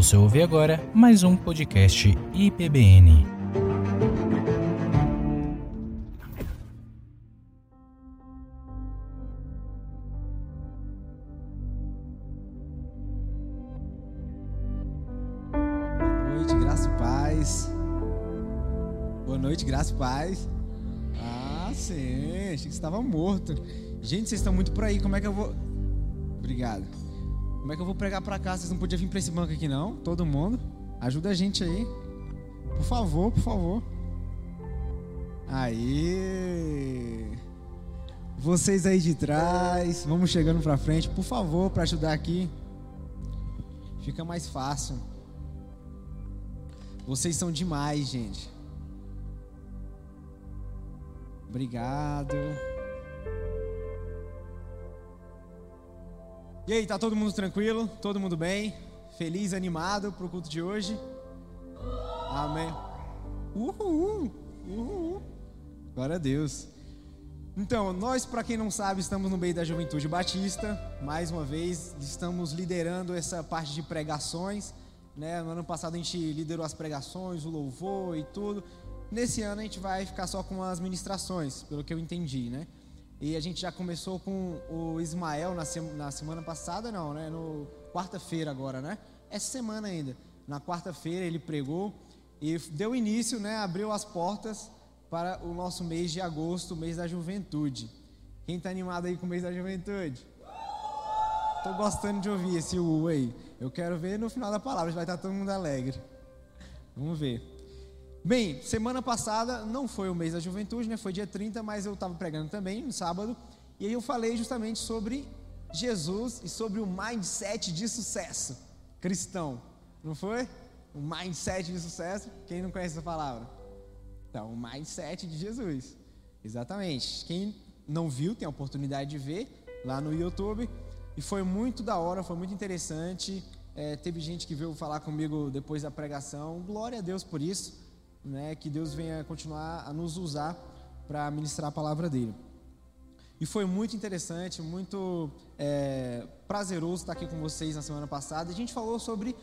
Você ouve agora mais um podcast IPBN. Boa noite, graça paz. Boa noite, graça paz. Ah, sim, achei que estava morto. Gente, vocês estão muito por aí, como é que eu vou. Obrigado. Como é que eu vou pregar pra cá? Vocês não podiam vir pra esse banco aqui, não? Todo mundo? Ajuda a gente aí. Por favor, por favor. Aí. Vocês aí de trás, vamos chegando pra frente, por favor, para ajudar aqui. Fica mais fácil. Vocês são demais, gente. Obrigado. E aí, tá todo mundo tranquilo? Todo mundo bem? Feliz, animado pro culto de hoje? Amém. Uhul! Uhul! Glória a Deus. Então, nós, para quem não sabe, estamos no meio da Juventude Batista. Mais uma vez, estamos liderando essa parte de pregações. Né? No ano passado a gente liderou as pregações, o louvor e tudo. Nesse ano a gente vai ficar só com as ministrações, pelo que eu entendi, né? E a gente já começou com o Ismael na, sema, na semana passada, não, né? No quarta-feira agora, né? Essa semana ainda. Na quarta-feira ele pregou e deu início, né? Abriu as portas para o nosso mês de agosto, mês da juventude. Quem está animado aí com o mês da juventude? Tô gostando de ouvir esse U aí. Eu quero ver no final da palavra, vai estar todo mundo alegre. Vamos ver. Bem, semana passada não foi o mês da juventude, né? Foi dia 30, mas eu estava pregando também no sábado. E aí eu falei justamente sobre Jesus e sobre o mindset de sucesso cristão. Não foi? O mindset de sucesso. Quem não conhece essa palavra? Então, o mindset de Jesus. Exatamente. Quem não viu, tem a oportunidade de ver lá no YouTube. E foi muito da hora, foi muito interessante. É, teve gente que veio falar comigo depois da pregação. Glória a Deus por isso. Né? Que Deus venha continuar a nos usar para ministrar a palavra dele. E foi muito interessante, muito é, prazeroso estar aqui com vocês na semana passada. A gente falou sobre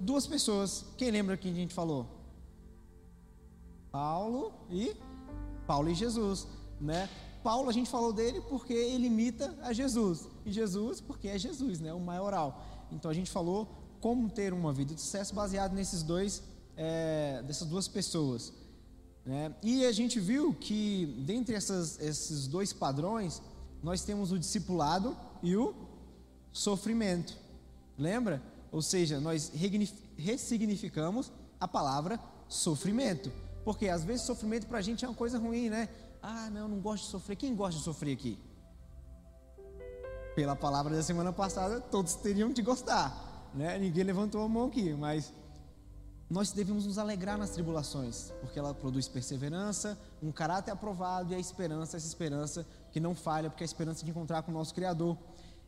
duas pessoas. Quem lembra quem a gente falou? Paulo e Paulo e Jesus, né? Paulo a gente falou dele porque ele imita a Jesus e Jesus porque é Jesus, né? O maioral. Então a gente falou como ter uma vida de sucesso baseado nesses dois, é, dessas duas pessoas. Né? E a gente viu que dentre essas, esses dois padrões nós temos o discipulado e o sofrimento. Lembra? Ou seja, nós ressignificamos a palavra sofrimento. Porque às vezes sofrimento para a gente é uma coisa ruim, né? Ah, não, não gosto de sofrer. Quem gosta de sofrer aqui? Pela palavra da semana passada, todos teriam de gostar, né? Ninguém levantou a mão aqui, mas nós devemos nos alegrar nas tribulações, porque ela produz perseverança, um caráter aprovado e a esperança, essa esperança que não falha, porque é a esperança de encontrar com o nosso Criador.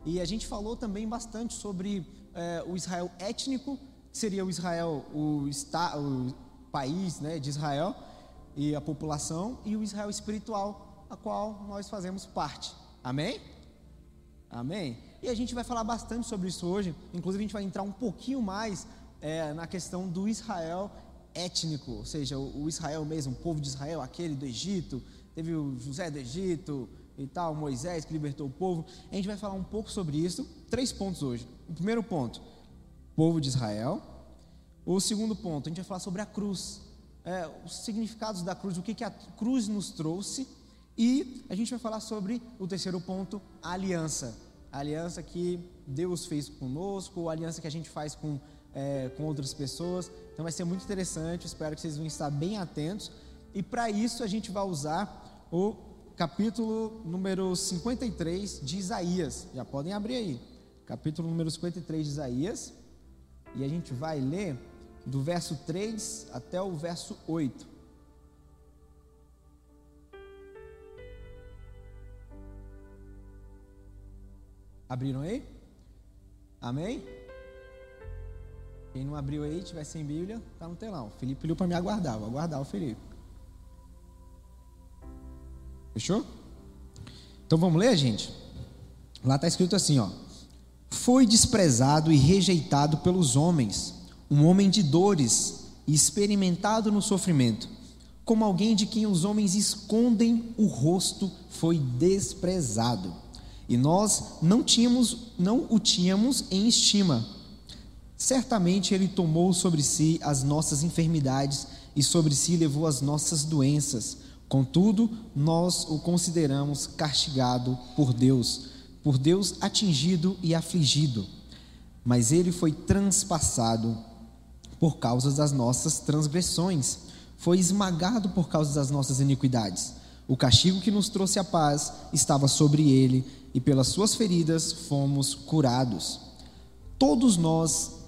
E a gente falou também bastante sobre é, o Israel étnico, que seria o Israel, o, está, o país né, de Israel e a população, e o Israel espiritual, a qual nós fazemos parte. Amém? Amém? E a gente vai falar bastante sobre isso hoje, inclusive a gente vai entrar um pouquinho mais é, na questão do Israel étnico, ou seja, o, o, Israel mesmo, o povo de Israel, aquele do Egito, teve o José do Egito e tal, Moisés que libertou o povo. A gente vai falar um pouco sobre isso, três pontos hoje. O primeiro ponto, povo de Israel. O segundo ponto, a gente vai falar sobre a cruz, é, os significados da cruz, o que, que a cruz nos trouxe. E a gente vai falar sobre o terceiro ponto, a aliança. A aliança que Deus fez conosco, a aliança que a gente faz com, é, com outras pessoas. Então vai ser muito interessante, espero que vocês vão estar bem atentos. E para isso a gente vai usar o capítulo número 53 de Isaías. Já podem abrir aí. Capítulo número 53 de Isaías. E a gente vai ler do verso 3 até o verso 8. Abriram aí? Amém? Quem não abriu aí, tiver sem Bíblia, tá no telão. O Felipe pediu para me aguardar, vou aguardar o Felipe. Fechou? Então vamos ler, gente? Lá está escrito assim, ó: Foi desprezado e rejeitado pelos homens um homem de dores e experimentado no sofrimento, como alguém de quem os homens escondem o rosto, foi desprezado. E nós não tínhamos, não o tínhamos em estima. Certamente ele tomou sobre si as nossas enfermidades e sobre si levou as nossas doenças. Contudo, nós o consideramos castigado por Deus, por Deus atingido e afligido. Mas ele foi transpassado por causa das nossas transgressões, foi esmagado por causa das nossas iniquidades. O castigo que nos trouxe a paz estava sobre ele, e pelas suas feridas fomos curados. Todos nós,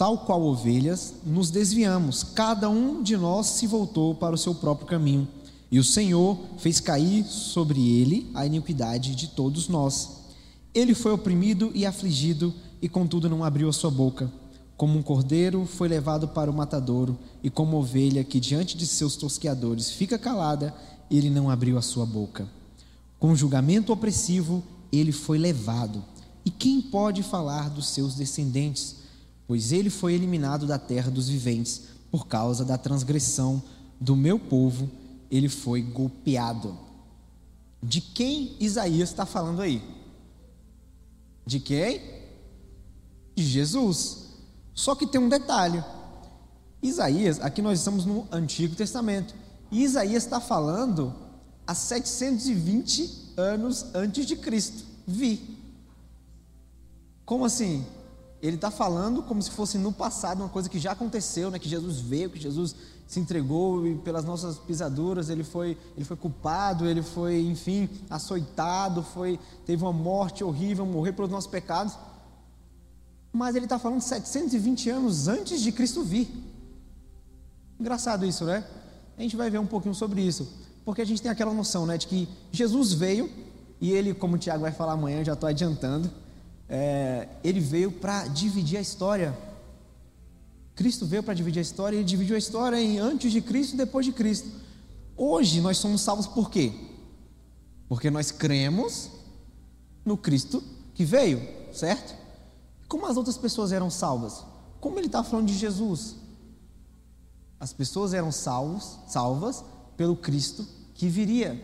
tal qual ovelhas, nos desviamos, cada um de nós se voltou para o seu próprio caminho, e o Senhor fez cair sobre ele a iniquidade de todos nós. Ele foi oprimido e afligido, e contudo não abriu a sua boca. Como um cordeiro foi levado para o matadouro, e como ovelha que diante de seus tosqueadores fica calada, ele não abriu a sua boca. Com julgamento opressivo, ele foi levado. E quem pode falar dos seus descendentes? Pois ele foi eliminado da terra dos viventes, por causa da transgressão do meu povo, ele foi golpeado. De quem Isaías está falando aí? De quem? De Jesus. Só que tem um detalhe. Isaías, aqui nós estamos no Antigo Testamento. E Isaías está falando há 720 anos antes de Cristo. Vi. Como assim? Ele está falando como se fosse no passado, uma coisa que já aconteceu, né? que Jesus veio, que Jesus se entregou e pelas nossas pisaduras ele foi, ele foi culpado, ele foi, enfim, açoitado, foi, teve uma morte horrível, morreu pelos nossos pecados. Mas ele está falando 720 anos antes de Cristo vir. Engraçado isso, né? A gente vai ver um pouquinho sobre isso, porque a gente tem aquela noção, né, de que Jesus veio e ele, como o Tiago vai falar amanhã, já estou adiantando, é, ele veio para dividir a história. Cristo veio para dividir a história, ele dividiu a história em antes de Cristo e depois de Cristo. Hoje nós somos salvos por quê? Porque nós cremos no Cristo que veio, certo? Como as outras pessoas eram salvas? Como ele está falando de Jesus? As pessoas eram salvos, salvas pelo Cristo que viria.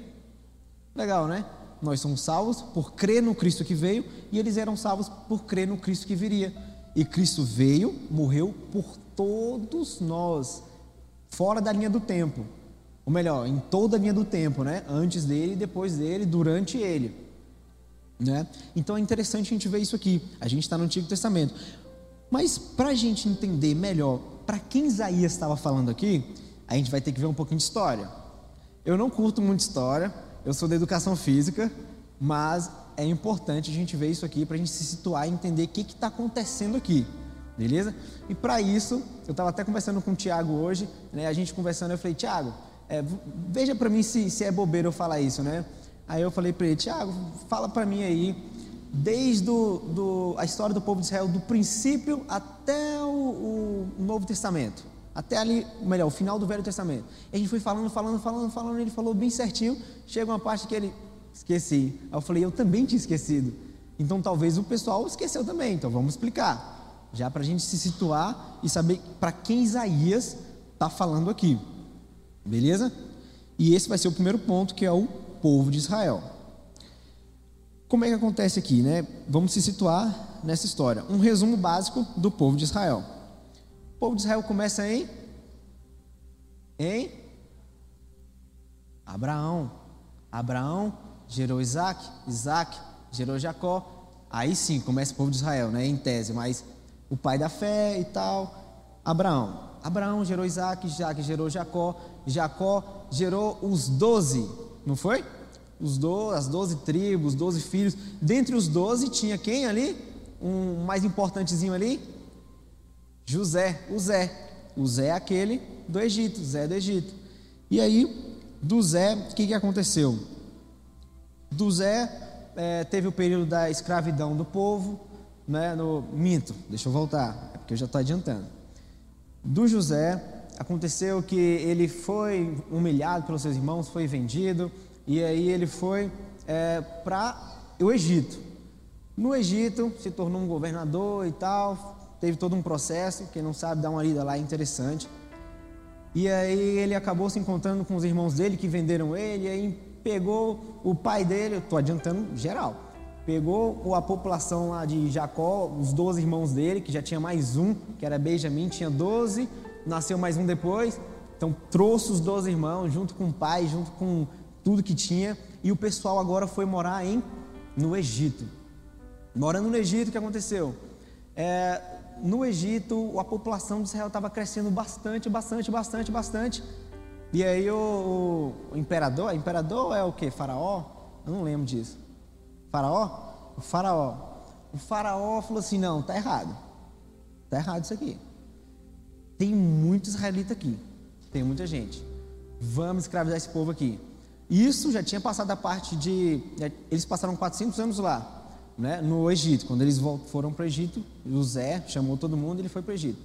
Legal, né? Nós somos salvos por crer no Cristo que veio e eles eram salvos por crer no Cristo que viria. E Cristo veio, morreu por todos nós, fora da linha do tempo. Ou melhor, em toda a linha do tempo, né? Antes dele, depois dele, durante ele. Né? Então é interessante a gente ver isso aqui. A gente está no Antigo Testamento. Mas para a gente entender melhor para quem Isaías estava falando aqui, a gente vai ter que ver um pouquinho de história. Eu não curto muito história, eu sou da educação física, mas é importante a gente ver isso aqui para a gente se situar e entender o que está acontecendo aqui, beleza? E para isso, eu estava até conversando com o Tiago hoje, né, a gente conversando, eu falei, Tiago, é, veja para mim se, se é bobeira eu falar isso, né? Aí eu falei para ele, Tiago, fala para mim aí, desde do, do, a história do povo de Israel, do princípio até o, o Novo Testamento, até ali, melhor, o final do Velho Testamento. E a gente foi falando, falando, falando, falando, ele falou bem certinho. Chega uma parte que ele esqueci. Aí eu falei, eu também tinha esquecido. Então talvez o pessoal esqueceu também. Então vamos explicar, já para a gente se situar e saber para quem Isaías está falando aqui, beleza? E esse vai ser o primeiro ponto, que é o povo de Israel. Como é que acontece aqui, né? Vamos se situar nessa história. Um resumo básico do povo de Israel. O povo de Israel começa em em Abraão. Abraão gerou Isaac, Isaac gerou Jacó. Aí sim começa o povo de Israel, né? Em tese, mas o pai da fé e tal, Abraão. Abraão gerou Isaac, Isaac gerou Jacó, Jacó gerou os doze, não foi? os do, as doze tribos, doze filhos. Dentre os doze tinha quem ali? Um mais importantezinho ali? José, o Zé. O Zé é aquele do Egito, Zé do Egito. E aí, do Zé, o que, que aconteceu? Do Zé é, teve o período da escravidão do povo, né, no minto, deixa eu voltar, é porque eu já estou adiantando. Do José, aconteceu que ele foi humilhado pelos seus irmãos, foi vendido, e aí ele foi é, para o Egito. No Egito, se tornou um governador e tal, teve todo um processo, quem não sabe, dá uma lida lá, é interessante. E aí ele acabou se encontrando com os irmãos dele que venderam ele, aí pegou o pai dele, eu estou adiantando geral, pegou a população lá de Jacó, os 12 irmãos dele, que já tinha mais um, que era Benjamim, tinha 12, nasceu mais um depois, então trouxe os 12 irmãos, junto com o pai, junto com tudo que tinha, e o pessoal agora foi morar em no Egito. Morando no Egito, o que aconteceu? É, no Egito, a população de Israel estava crescendo bastante, bastante, bastante, bastante. E aí o, o, imperador, imperador é o que? Faraó? Eu não lembro disso. Faraó? O faraó. O faraó falou assim: não, tá errado. Tá errado isso aqui. Tem muito israelita aqui. Tem muita gente. Vamos escravizar esse povo aqui. Isso já tinha passado a parte de. Eles passaram 400 anos lá né, no Egito. Quando eles foram para o Egito, José chamou todo mundo e ele foi para o Egito.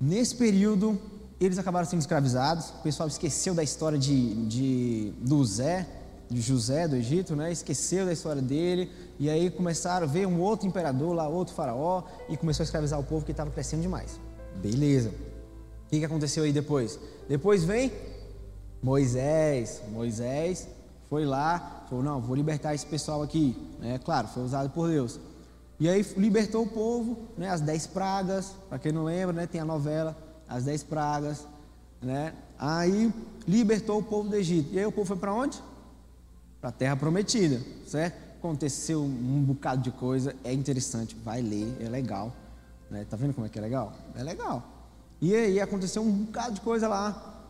Nesse período, eles acabaram sendo escravizados. O pessoal esqueceu da história de, de, do Zé, de José do Egito, né? esqueceu da história dele. E aí começaram a ver um outro imperador lá, outro faraó, e começou a escravizar o povo que estava crescendo demais. Beleza. O que, que aconteceu aí depois? Depois vem Moisés. Moisés foi lá, falou: Não, vou libertar esse pessoal aqui. É claro, foi usado por Deus. E aí libertou o povo, né, as dez pragas, para quem não lembra, né, tem a novela, as dez pragas, né? Aí libertou o povo do Egito. E aí o povo foi para onde? Para a terra prometida, certo? Aconteceu um bocado de coisa, é interessante, vai ler, é legal. Né? Tá vendo como é que é legal? É legal. E aí aconteceu um bocado de coisa lá.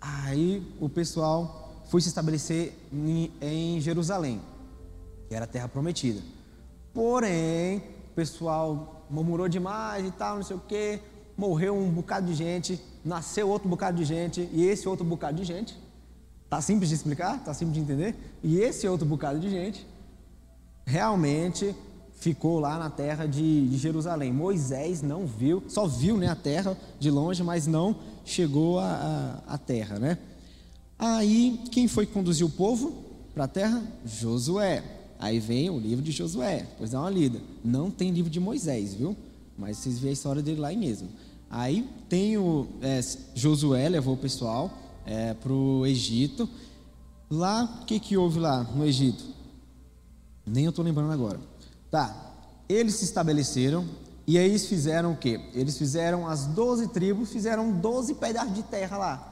Aí o pessoal foi se estabelecer em, em Jerusalém, que era a terra prometida. Porém, o pessoal murmurou demais e tal, não sei o quê, morreu um bocado de gente, nasceu outro bocado de gente, e esse outro bocado de gente, tá simples de explicar, tá simples de entender, e esse outro bocado de gente realmente ficou lá na terra de, de, Jerusalém. Moisés não viu, só viu né, a terra de longe, mas não chegou à terra, né? Aí, quem foi que conduziu o povo para a terra? Josué. Aí vem o livro de Josué, pois dá uma lida. Não tem livro de Moisés, viu? Mas vocês veem a história dele lá aí mesmo. Aí tem o é, Josué, levou o pessoal é, para o Egito. Lá, o que, que houve lá no Egito? Nem eu estou lembrando agora. Tá, eles se estabeleceram e aí eles fizeram o quê? Eles fizeram as 12 tribos, fizeram 12 pedaços de terra lá.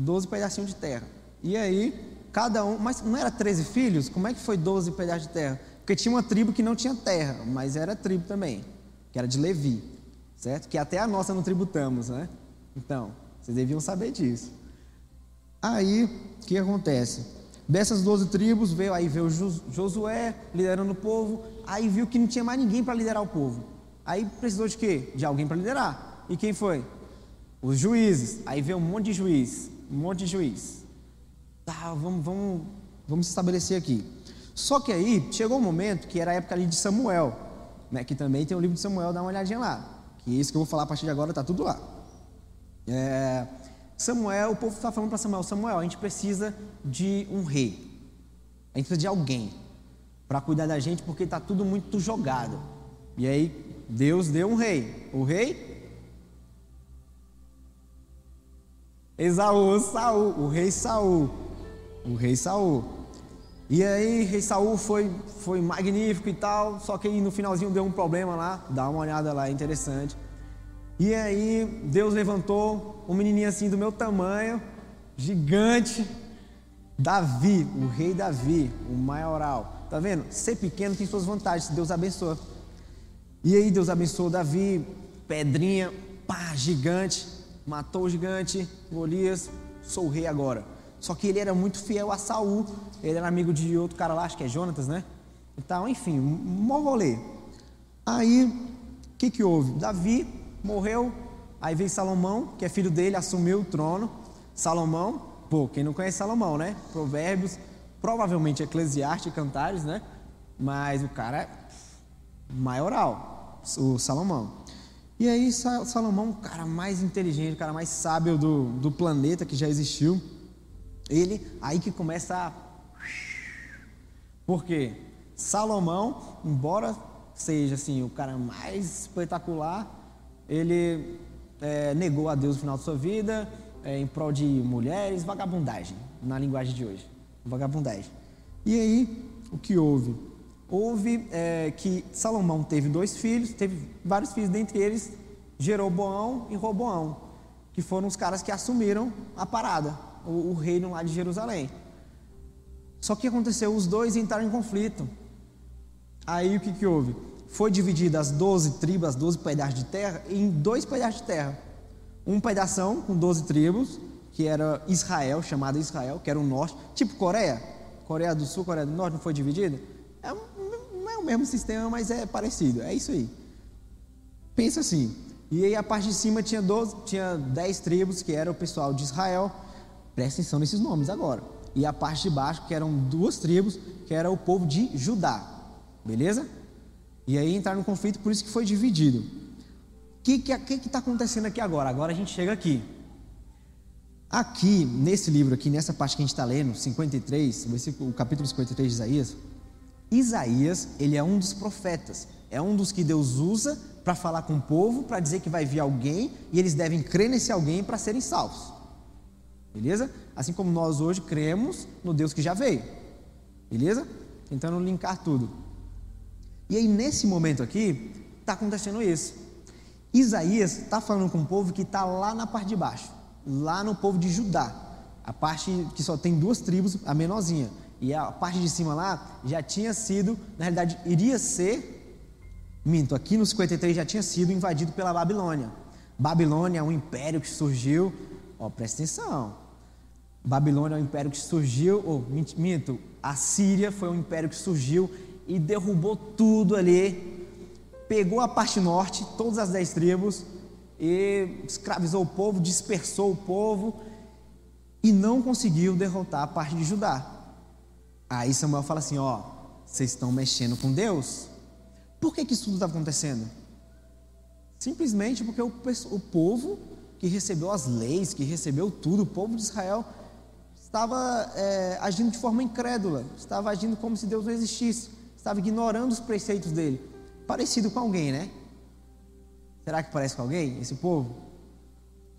12 pedacinhos de terra. E aí, cada um, mas não era 13 filhos? Como é que foi 12 pedaços de terra? Porque tinha uma tribo que não tinha terra, mas era tribo também, que era de Levi, certo? Que até a nossa não tributamos, né? Então, vocês deviam saber disso. Aí, o que acontece? Dessas 12 tribos, veio aí veio Josué liderando o povo, aí viu que não tinha mais ninguém para liderar o povo. Aí precisou de quê? De alguém para liderar. E quem foi? Os juízes. Aí veio um monte de juiz um monte de juiz. Tá, vamos, vamos, vamos estabelecer aqui. Só que aí chegou um momento que era a época ali de Samuel, né, que também tem o livro de Samuel, dá uma olhadinha lá. Que isso que eu vou falar a partir de agora está tudo lá. É, Samuel, o povo está falando para Samuel: Samuel, a gente precisa de um rei. A gente precisa de alguém para cuidar da gente porque está tudo muito jogado. E aí Deus deu um rei. O rei Esaú, Saul, o rei Saul. O rei Saul. E aí, rei Saul foi, foi magnífico e tal, só que aí no finalzinho deu um problema lá, dá uma olhada lá, é interessante. E aí, Deus levantou um menininho assim do meu tamanho, gigante, Davi, o rei Davi, o maioral. Tá vendo? Ser pequeno tem suas vantagens, Deus abençoa. E aí, Deus abençoou Davi, pedrinha, pá, gigante matou o gigante, Golias, sou rei agora. Só que ele era muito fiel a Saul, ele era amigo de outro cara lá, acho que é Jonatas, né? Então, enfim, bom rolê. Aí, o que que houve? Davi morreu, aí veio Salomão, que é filho dele, assumiu o trono. Salomão, pô, quem não conhece Salomão, né? Provérbios, provavelmente Eclesiastes Cantares, né? Mas o cara é maioral, o Salomão. E aí Salomão, o cara mais inteligente, o cara mais sábio do, do planeta que já existiu, ele aí que começa a... Por quê? Salomão, embora seja assim o cara mais espetacular, ele é, negou a Deus no final de sua vida é, em prol de mulheres, vagabundagem, na linguagem de hoje, vagabundagem. E aí, o que houve? Houve é, que Salomão teve dois filhos, teve vários filhos, dentre eles Jeroboão e Roboão, que foram os caras que assumiram a parada, o, o reino lá de Jerusalém. Só que aconteceu, os dois entraram em conflito. Aí o que, que houve? Foi dividida as 12 tribos, as 12 pedaços de terra, em dois pedaços de terra. Um pedaço com 12 tribos, que era Israel, chamada Israel, que era o norte, tipo Coreia. Coreia do Sul, Coreia do Norte, não foi dividida? É, é o mesmo sistema, mas é parecido. É isso aí. Pensa assim. E aí a parte de cima tinha 12, tinha 10 tribos, que era o pessoal de Israel. Presta atenção nesses nomes agora e a parte de baixo, que eram duas tribos, que era o povo de Judá. Beleza? E aí entraram no conflito, por isso que foi dividido. O que está que, que tá acontecendo aqui agora? Agora a gente chega aqui. Aqui, nesse livro aqui, nessa parte que a gente está lendo, 53, o capítulo 53 de Isaías, Isaías, ele é um dos profetas, é um dos que Deus usa para falar com o povo, para dizer que vai vir alguém e eles devem crer nesse alguém para serem salvos. Beleza? Assim como nós hoje cremos no Deus que já veio. Beleza? Tentando linkar tudo. E aí, nesse momento aqui, está acontecendo isso. Isaías está falando com um povo que está lá na parte de baixo, lá no povo de Judá. A parte que só tem duas tribos, a menorzinha. E a parte de cima lá já tinha sido, na realidade, iria ser. Minto, aqui no 53 já tinha sido invadido pela Babilônia. Babilônia é um império que surgiu Ó, presta atenção. Babilônia é um império que surgiu, ou minto, a Síria foi um império que surgiu e derrubou tudo ali, pegou a parte norte, todas as dez tribos, e escravizou o povo, dispersou o povo e não conseguiu derrotar a parte de Judá. Aí Samuel fala assim: ó, vocês estão mexendo com Deus? Por que, que isso tudo está acontecendo? Simplesmente porque o, o povo que recebeu as leis, que recebeu tudo, o povo de Israel estava é, agindo de forma incrédula, estava agindo como se Deus não existisse, estava ignorando os preceitos dele. Parecido com alguém, né? Será que parece com alguém, esse povo?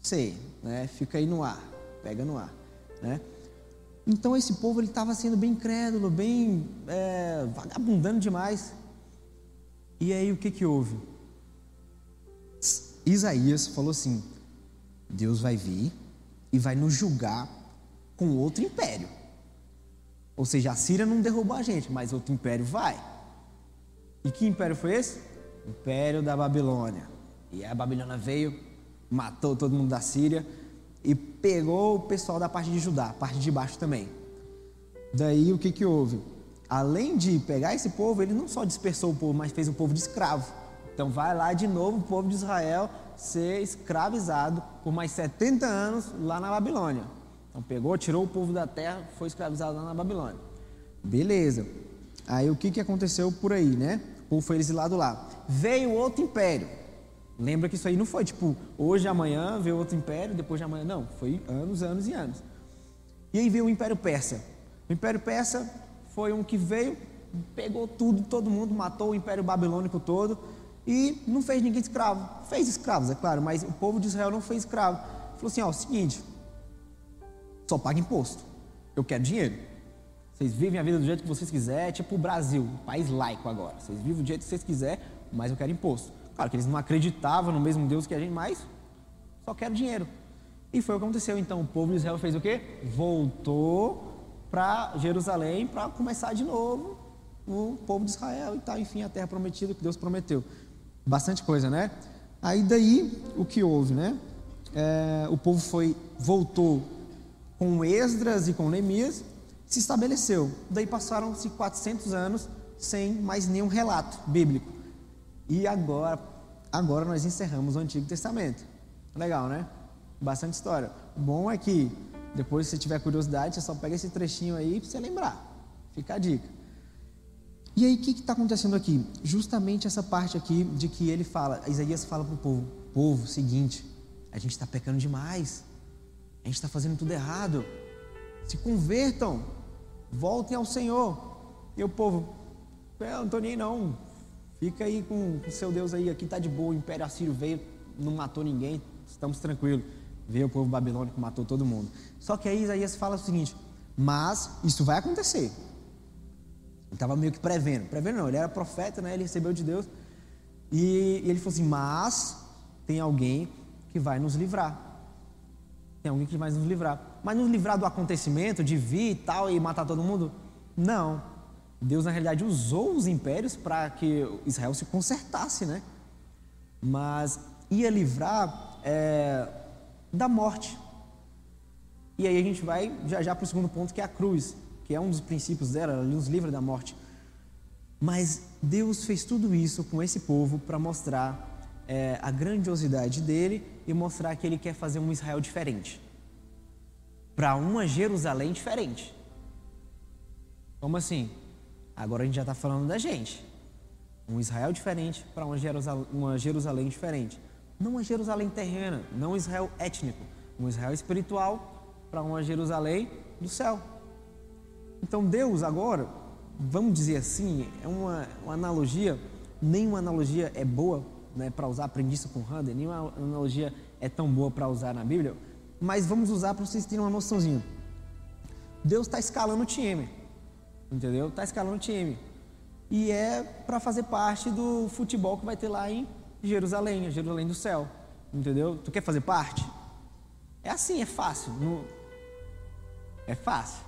Sei, né? Fica aí no ar, pega no ar, né? Então esse povo ele estava sendo bem incrédulo, bem é, vagabundando demais. E aí o que que houve? Isaías falou assim: Deus vai vir e vai nos julgar com outro império. Ou seja, a Síria não derrubou a gente, mas outro império vai. E que império foi esse? Império da Babilônia. E a Babilônia veio, matou todo mundo da Síria pegou o pessoal da parte de Judá, parte de baixo também. Daí o que, que houve? Além de pegar esse povo, ele não só dispersou o povo, mas fez o povo de escravo. Então vai lá de novo o povo de Israel ser escravizado por mais 70 anos lá na Babilônia. Então pegou, tirou o povo da terra, foi escravizado lá na Babilônia. Beleza. Aí o que, que aconteceu por aí, né? O povo foi exilado lá. Veio outro império. Lembra que isso aí não foi tipo hoje, amanhã, veio outro império, depois de amanhã. Não, foi anos, anos e anos. E aí veio o Império Persa. O Império Persa foi um que veio, pegou tudo, todo mundo, matou o Império Babilônico todo e não fez ninguém escravo. Fez escravos, é claro, mas o povo de Israel não fez escravo. Falou assim: ó, o seguinte, só paga imposto. Eu quero dinheiro. Vocês vivem a vida do jeito que vocês quiserem, tipo o Brasil, um país laico agora. Vocês vivem do jeito que vocês quiserem, mas eu quero imposto. Claro que eles não acreditavam no mesmo Deus que a gente, mas só quero dinheiro. E foi o que aconteceu. Então o povo de Israel fez o quê? Voltou para Jerusalém para começar de novo o povo de Israel e tal, enfim, a terra prometida que Deus prometeu. Bastante coisa, né? Aí daí o que houve, né? É, o povo foi voltou com Esdras e com Neemias, se estabeleceu. Daí passaram-se 400 anos sem mais nenhum relato bíblico. E agora, agora nós encerramos o Antigo Testamento. Legal, né? Bastante história. O bom é que depois, se tiver curiosidade, você só pega esse trechinho aí para você lembrar. Fica a dica. E aí, o que está acontecendo aqui? Justamente essa parte aqui de que ele fala, Isaías fala para o povo: povo, seguinte, a gente está pecando demais, a gente está fazendo tudo errado, se convertam, voltem ao Senhor. E o povo, eu não estou nem não, Fica aí com o seu Deus aí, aqui tá de boa, o Império Assírio veio, não matou ninguém, estamos tranquilos. Veio o povo babilônico, matou todo mundo. Só que aí Isaías fala o seguinte: mas isso vai acontecer. Ele estava meio que prevendo. Prevendo não, ele era profeta, né? ele recebeu de Deus. E, e ele falou assim: mas tem alguém que vai nos livrar. Tem alguém que vai nos livrar. Mas nos livrar do acontecimento, de vir e tal, e matar todo mundo? Não. Deus, na realidade, usou os impérios para que Israel se consertasse, né? Mas ia livrar é, da morte. E aí a gente vai já já para o segundo ponto, que é a cruz, que é um dos princípios dela, ela nos livra da morte. Mas Deus fez tudo isso com esse povo para mostrar é, a grandiosidade dele e mostrar que ele quer fazer um Israel diferente para uma Jerusalém diferente. Como assim? Agora a gente já está falando da gente. Um Israel diferente para uma Jerusalém, uma Jerusalém diferente. Não uma Jerusalém terrena, não um Israel étnico. Um Israel espiritual para uma Jerusalém do céu. Então Deus agora, vamos dizer assim, é uma, uma analogia, nenhuma analogia é boa né, para usar, aprendi isso com Hunter, nenhuma analogia é tão boa para usar na Bíblia, mas vamos usar para vocês terem uma noçãozinha. Deus está escalando o time, entendeu? Está escalando time. E é para fazer parte do futebol que vai ter lá em Jerusalém, Jerusalém do céu, entendeu? Tu quer fazer parte? É assim, é fácil. Não... É fácil,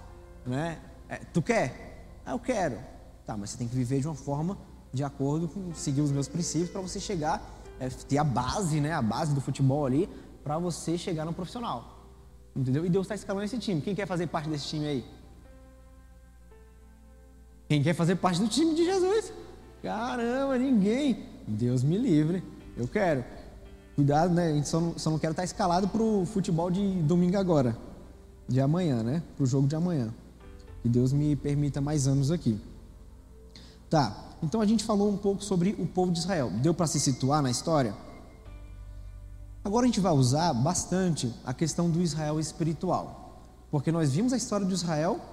né? É, tu quer? Ah, eu quero. Tá, mas você tem que viver de uma forma de acordo com seguir os meus princípios para você chegar, é, ter a base, né? A base do futebol ali para você chegar no profissional. Entendeu? E Deus está escalando esse time. Quem quer fazer parte desse time aí? Quem quer fazer parte do time de Jesus? Caramba, ninguém. Deus me livre. Eu quero. Cuidado, né? Só não, só não quero estar escalado para o futebol de domingo agora. De amanhã, né? Para o jogo de amanhã. Que Deus me permita mais anos aqui. Tá. Então a gente falou um pouco sobre o povo de Israel. Deu para se situar na história? Agora a gente vai usar bastante a questão do Israel espiritual, porque nós vimos a história do Israel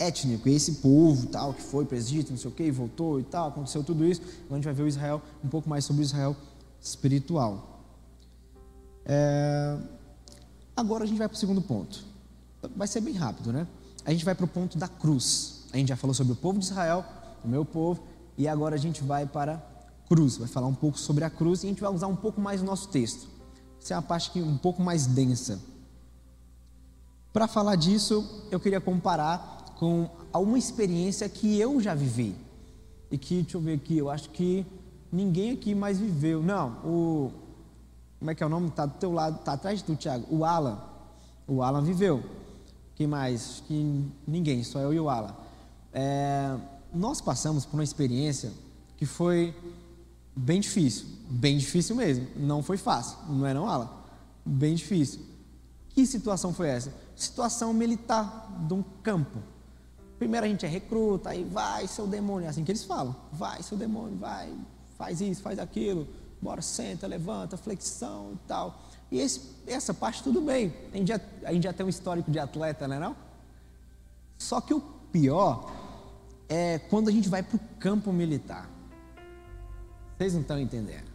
étnico, esse povo tal que foi para o Egito, não sei o que, e voltou e tal, aconteceu tudo isso. A gente vai ver o Israel um pouco mais sobre o Israel espiritual. É... Agora a gente vai para o segundo ponto. Vai ser bem rápido, né? A gente vai para o ponto da cruz. A gente já falou sobre o povo de Israel, o meu povo, e agora a gente vai para cruz, vai falar um pouco sobre a cruz e a gente vai usar um pouco mais o nosso texto. Essa é uma parte que um pouco mais densa. Para falar disso, eu queria comparar com uma experiência que eu já vivi. E que, deixa eu ver aqui, eu acho que ninguém aqui mais viveu. Não, o. Como é que é o nome? Está do teu lado, está atrás de tu, Tiago. O Alan. O Alan viveu. Quem mais? Acho que ninguém, só eu e o Alan. É, nós passamos por uma experiência que foi Bem difícil, bem difícil mesmo. Não foi fácil, não é não, Alan? Bem difícil. Que situação foi essa? Situação militar de um campo. Primeiro a gente é recruta, aí vai seu demônio, é assim que eles falam. Vai seu demônio, vai, faz isso, faz aquilo, bora, senta, levanta, flexão e tal. E esse, essa parte tudo bem. A gente, já, a gente já tem um histórico de atleta, né não? Só que o pior é quando a gente vai para o campo militar. Vocês não estão entendendo.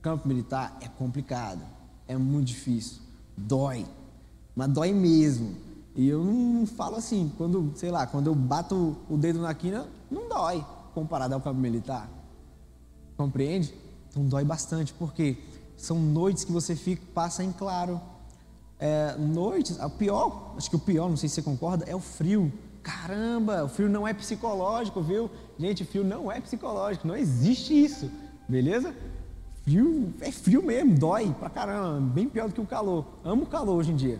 Campo militar é complicado, é muito difícil, dói, mas dói mesmo. E eu não falo assim, quando, sei lá, quando eu bato o dedo na quina, não dói comparado ao campo militar. Compreende? Então dói bastante, porque são noites que você fica, passa em claro. É, noites, o pior, acho que o pior, não sei se você concorda, é o frio. Caramba, o frio não é psicológico, viu? Gente, frio não é psicológico, não existe isso, beleza? Frio é frio mesmo, dói pra caramba, bem pior do que o calor. Amo o calor hoje em dia.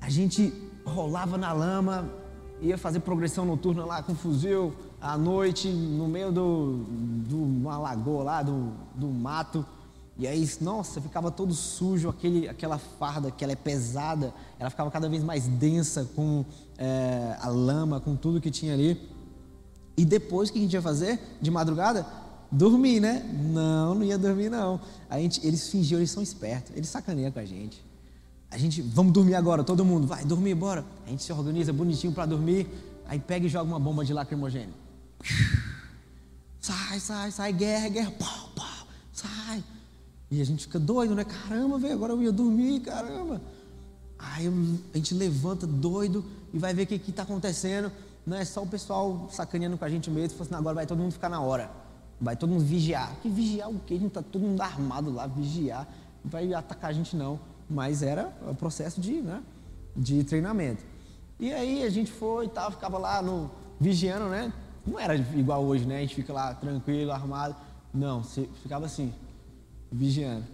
A gente rolava na lama, ia fazer progressão noturna lá com fuzil à noite, no meio do, do uma lagoa lá, do, do mato. E aí, nossa, ficava todo sujo, aquele, aquela farda que ela é pesada, ela ficava cada vez mais densa com é, a lama, com tudo que tinha ali. E depois o que a gente ia fazer de madrugada? Dormir, né? Não, não ia dormir não. A gente, eles fingiam, eles são espertos, eles sacaneiam com a gente. A gente, vamos dormir agora, todo mundo, vai dormir, bora. A gente se organiza bonitinho para dormir, aí pega e joga uma bomba de lacrimogênio. sai, sai, sai, guerra, guerra, pau, pau, sai. E a gente fica doido, né? Caramba, velho, agora eu ia dormir, caramba. Aí a gente levanta doido e vai ver o que está acontecendo. Não é só o pessoal sacaneando com a gente mesmo, assim, agora vai todo mundo ficar na hora. Vai todo mundo vigiar. Que vigiar o quê? A gente está todo mundo armado lá, vigiar. Não vai atacar a gente não. Mas era o processo de, né, de treinamento. E aí a gente foi e tal, ficava lá no, vigiando, né? Não era igual hoje, né? A gente fica lá tranquilo, armado. Não, ficava assim, vigiando.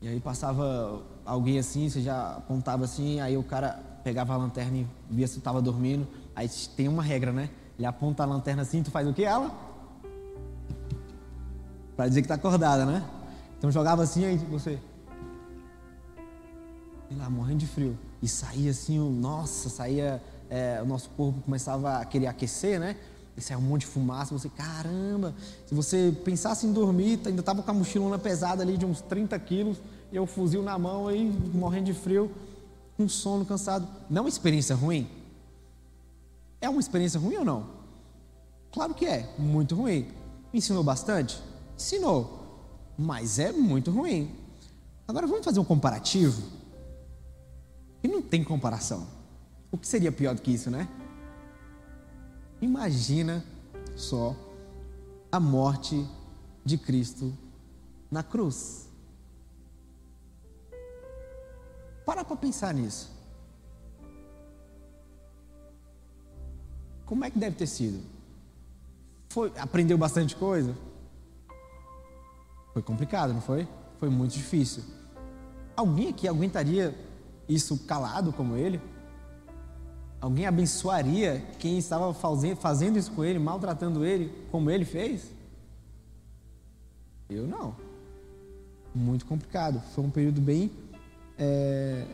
E aí passava alguém assim, você já apontava assim, aí o cara pegava a lanterna e via se estava dormindo. Aí tem uma regra, né? Ele aponta a lanterna assim, tu faz o que ela? Para dizer que está acordada, né? Então jogava assim, aí você. Lá, morrendo de frio. E saía assim, nossa, saía. É, o nosso corpo começava a querer aquecer, né? E saia um monte de fumaça. Você, caramba, se você pensasse em dormir, ainda estava com a mochilona pesada ali de uns 30 quilos, e o fuzil na mão aí, morrendo de frio, com sono, cansado. Não é uma experiência ruim? É uma experiência ruim ou não? Claro que é, muito ruim. ensinou bastante? Ensinou, mas é muito ruim. Agora vamos fazer um comparativo? E não tem comparação. O que seria pior do que isso, né? Imagina só a morte de Cristo na cruz. Para para pensar nisso. Como é que deve ter sido? Foi, aprendeu bastante coisa? Foi complicado, não foi? Foi muito difícil. Alguém aqui aguentaria isso calado como ele? Alguém abençoaria quem estava fazendo isso com ele, maltratando ele, como ele fez? Eu não. Muito complicado. Foi um período bem é,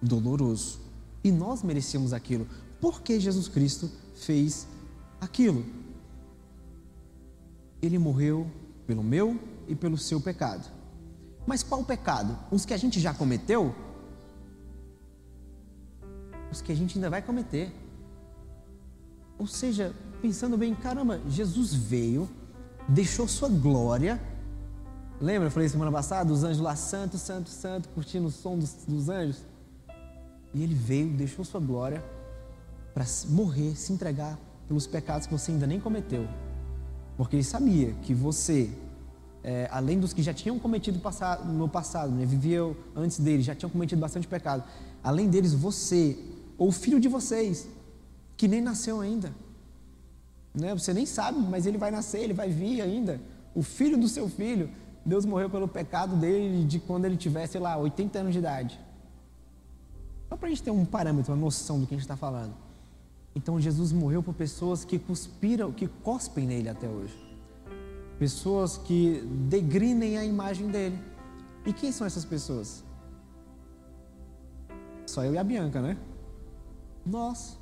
doloroso. E nós merecíamos aquilo. Por que Jesus Cristo fez aquilo? Ele morreu pelo meu e pelo seu pecado. Mas qual pecado? Os que a gente já cometeu? Os que a gente ainda vai cometer. Ou seja, pensando bem, caramba, Jesus veio, deixou sua glória. Lembra, eu falei semana passada, os anjos lá, santo, santo, santo, curtindo o som dos, dos anjos? E ele veio, deixou sua glória para morrer, se entregar pelos pecados que você ainda nem cometeu. Porque ele sabia que você, é, além dos que já tinham cometido no passado, né, viveu antes dele, já tinham cometido bastante pecado, além deles, você, ou o filho de vocês, que nem nasceu ainda. Né? Você nem sabe, mas ele vai nascer, ele vai vir ainda. O filho do seu filho, Deus morreu pelo pecado dele de quando ele tivesse, sei lá, 80 anos de idade. Só para a gente ter um parâmetro, uma noção do que a gente está falando. Então Jesus morreu por pessoas que cuspiram, que cospem nele até hoje. Pessoas que degrinem a imagem dele. E quem são essas pessoas? Só eu e a Bianca, né? Nós.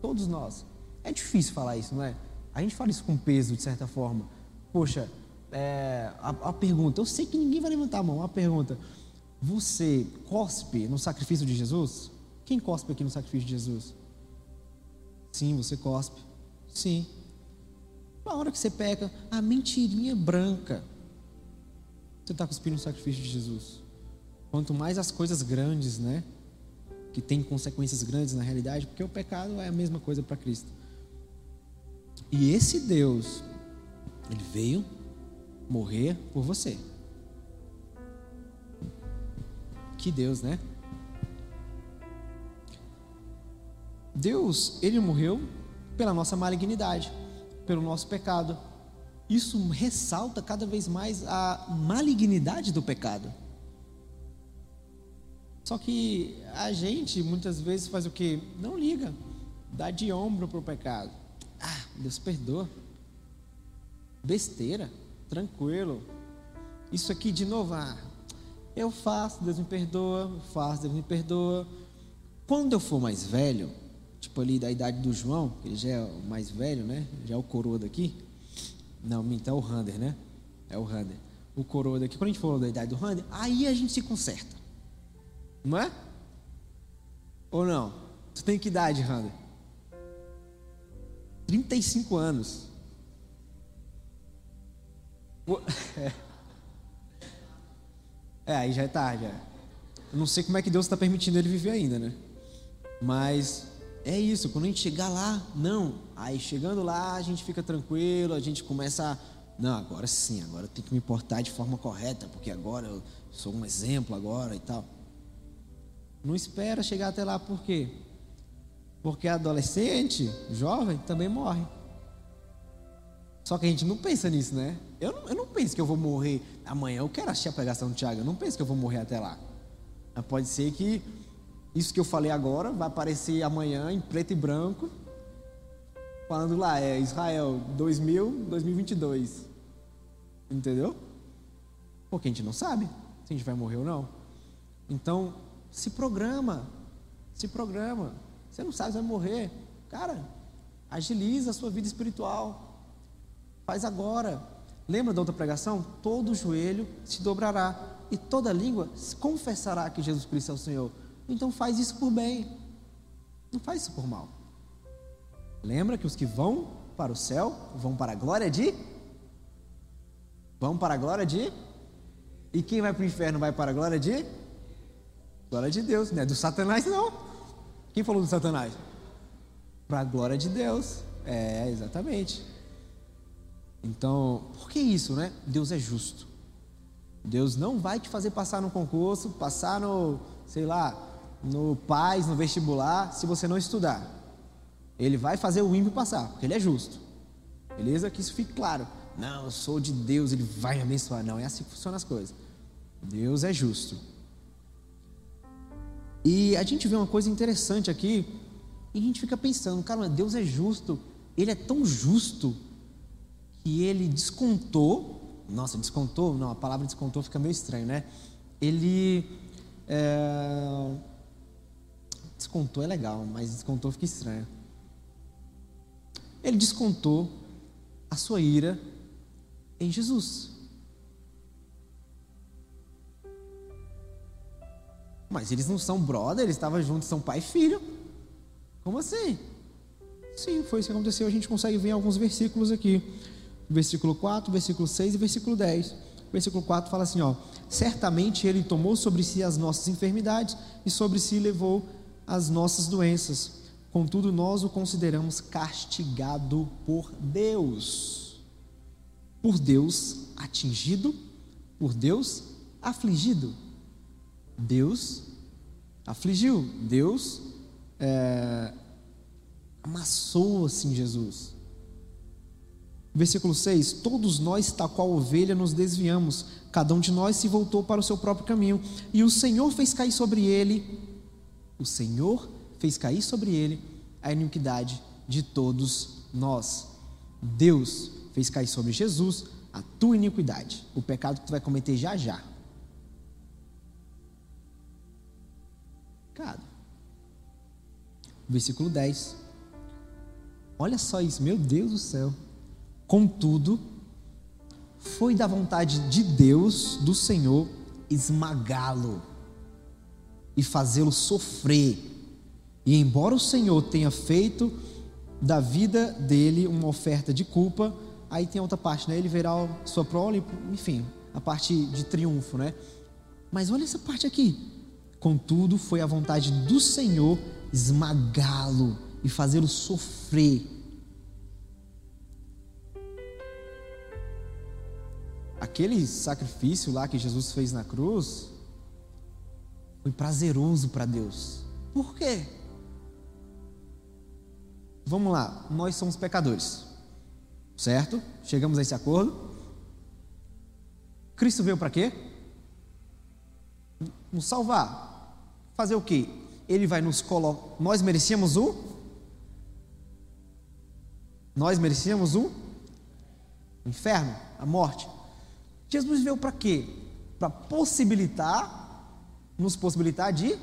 Todos nós. É difícil falar isso, não é? A gente fala isso com peso, de certa forma. Poxa, é, a, a pergunta, eu sei que ninguém vai levantar a mão. A pergunta: você cospe no sacrifício de Jesus? Quem cospe aqui no sacrifício de Jesus? Sim, você cospe. Sim. Na hora que você peca, a mentirinha branca. Você está cuspindo o sacrifício de Jesus. Quanto mais as coisas grandes, né? Que tem consequências grandes na realidade, porque o pecado é a mesma coisa para Cristo. E esse Deus, ele veio morrer por você. Que Deus, né? Deus, ele morreu pela nossa malignidade, pelo nosso pecado. Isso ressalta cada vez mais a malignidade do pecado. Só que a gente muitas vezes faz o que? Não liga, dá de ombro para o pecado. Ah, Deus perdoa. Besteira, tranquilo. Isso aqui de novo, ah, eu faço, Deus me perdoa, eu faço, Deus me perdoa. Quando eu for mais velho, tipo ali da idade do João, que ele já é o mais velho, né? Já é o coroa daqui. Não, então é o Rander, né? É o Rander. O coroa daqui, quando a gente falou da idade do Rander, aí a gente se conserta. Não é? Ou não? Tu tem que idade, Rander? 35 anos. É, aí já é tarde. É. Eu não sei como é que Deus está permitindo ele viver ainda, né? Mas é isso, quando a gente chegar lá, não. Aí chegando lá, a gente fica tranquilo, a gente começa a. Não, agora sim, agora eu tenho que me portar de forma correta, porque agora eu sou um exemplo agora e tal. Não espera chegar até lá, por quê? Porque adolescente, jovem, também morre. Só que a gente não pensa nisso, né? Eu não, eu não penso que eu vou morrer amanhã. Eu quero assistir a pregação do Tiago. Eu não penso que eu vou morrer até lá. Mas pode ser que isso que eu falei agora vai aparecer amanhã em preto e branco. Falando lá, é Israel 2000, 2022. Entendeu? Porque a gente não sabe se a gente vai morrer ou não. Então, se programa. Se programa. Você não sabe se vai morrer. Cara, agiliza a sua vida espiritual. Faz agora. Lembra da outra pregação? Todo joelho se dobrará e toda língua confessará que Jesus Cristo é o Senhor. Então faz isso por bem. Não faz isso por mal. Lembra que os que vão para o céu vão para a glória de Vão para a glória de E quem vai para o inferno vai para a glória de Glória de Deus, não é do Satanás não. Quem falou do Satanás? Para a glória de Deus. É, exatamente. Então, por que isso, né? Deus é justo. Deus não vai te fazer passar no concurso, passar no, sei lá, no PAIS, no vestibular, se você não estudar. Ele vai fazer o ímpio passar, porque ele é justo. Beleza? Que isso fique claro. Não, eu sou de Deus, ele vai me abençoar. Não, é assim que funcionam as coisas. Deus é justo. E a gente vê uma coisa interessante aqui, e a gente fica pensando, cara, Deus é justo, ele é tão justo que ele descontou, nossa, descontou, não, a palavra descontou fica meio estranho, né? Ele é, descontou é legal, mas descontou fica estranho. Ele descontou a sua ira em Jesus. Mas eles não são brother, eles estavam juntos, são pai e filho. Como assim? Sim, foi isso que aconteceu. A gente consegue ver alguns versículos aqui versículo 4, versículo 6 e versículo 10. versículo 4 fala assim: ó, certamente ele tomou sobre si as nossas enfermidades e sobre si levou as nossas doenças. Contudo, nós o consideramos castigado por Deus. Por Deus atingido, por Deus afligido. Deus afligiu, Deus é, amassou assim Jesus. Versículo 6: Todos nós, tal qual ovelha, nos desviamos, cada um de nós se voltou para o seu próprio caminho, e o Senhor fez cair sobre ele, o Senhor fez cair sobre ele a iniquidade de todos nós. Deus fez cair sobre Jesus a tua iniquidade, o pecado que tu vai cometer já já. Versículo 10. Olha só isso, meu Deus do céu. Contudo, foi da vontade de Deus, do Senhor, esmagá-lo e fazê-lo sofrer. E embora o Senhor tenha feito da vida dele uma oferta de culpa, aí tem outra parte, né? Ele verá sua prole, enfim, a parte de triunfo, né? Mas olha essa parte aqui. Contudo, foi a vontade do Senhor esmagá-lo e fazê-lo sofrer aquele sacrifício lá que Jesus fez na cruz foi prazeroso para Deus. Por quê? Vamos lá, nós somos pecadores, certo? Chegamos a esse acordo. Cristo veio para quê? Nos salvar. Fazer o quê? Ele vai nos colocar. Nós merecíamos o? Nós merecíamos o inferno, a morte. Jesus veio para quê? Para possibilitar, nos possibilitar de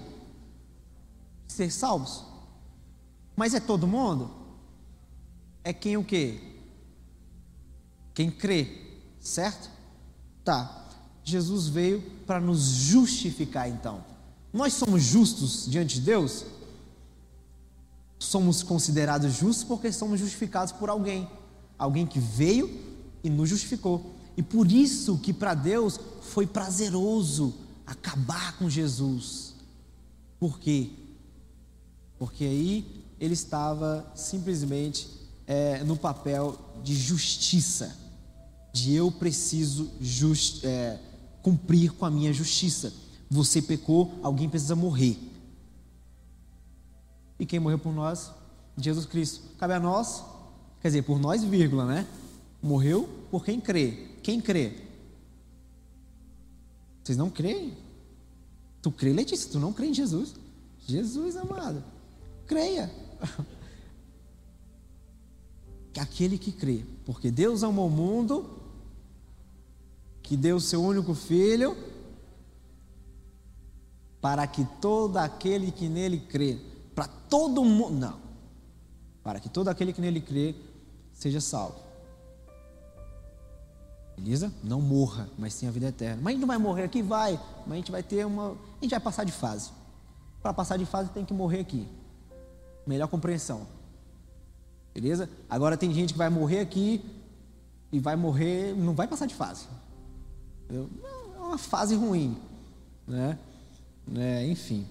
ser salvos. Mas é todo mundo? É quem o quê? Quem crê, certo? Tá. Jesus veio para nos justificar então. Nós somos justos diante de Deus? Somos considerados justos porque somos justificados por alguém. Alguém que veio e nos justificou. E por isso que para Deus foi prazeroso acabar com Jesus. Por quê? Porque aí ele estava simplesmente é, no papel de justiça, de eu preciso just, é, cumprir com a minha justiça. Você pecou, alguém precisa morrer. E quem morreu por nós? Jesus Cristo. Cabe a nós, quer dizer, por nós, vírgula, né? Morreu por quem crê. Quem crê? Vocês não creem? Tu crê, Letícia? Tu não crê em Jesus? Jesus, amado. Creia. Aquele que crê. Porque Deus amou o mundo, que deu o seu único filho, para que todo aquele que nele crê, para todo mundo, não, para que todo aquele que nele crê seja salvo. Beleza? Não morra, mas tenha vida eterna. Mas a gente não vai morrer aqui? Vai, mas a gente vai ter uma. A gente vai passar de fase. Para passar de fase tem que morrer aqui. Melhor compreensão. Beleza? Agora tem gente que vai morrer aqui e vai morrer, não vai passar de fase. Entendeu? É uma fase ruim, né? É, enfim,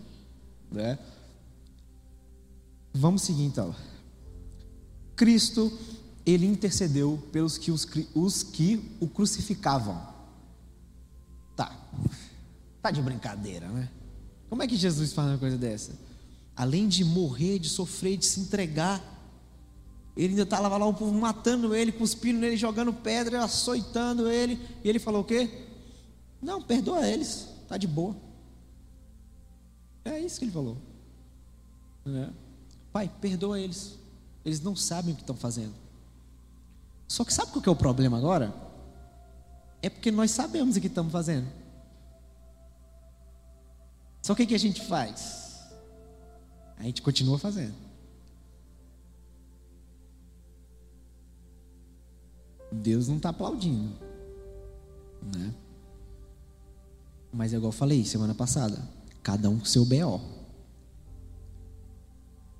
né? Vamos seguir então. Cristo, ele intercedeu pelos que os, os que o crucificavam. Tá, tá de brincadeira, né? Como é que Jesus faz uma coisa dessa? Além de morrer, de sofrer, de se entregar, ele ainda estava lá o povo matando ele, cuspindo nele, jogando pedra, açoitando ele. E ele falou o quê? Não, perdoa eles, tá de boa. É isso que ele falou. É. Pai, perdoa eles. Eles não sabem o que estão fazendo. Só que sabe qual que é o problema agora? É porque nós sabemos o que estamos fazendo. Só que o que a gente faz? A gente continua fazendo. Deus não está aplaudindo, né? Mas é igual eu falei semana passada, cada um com seu BO.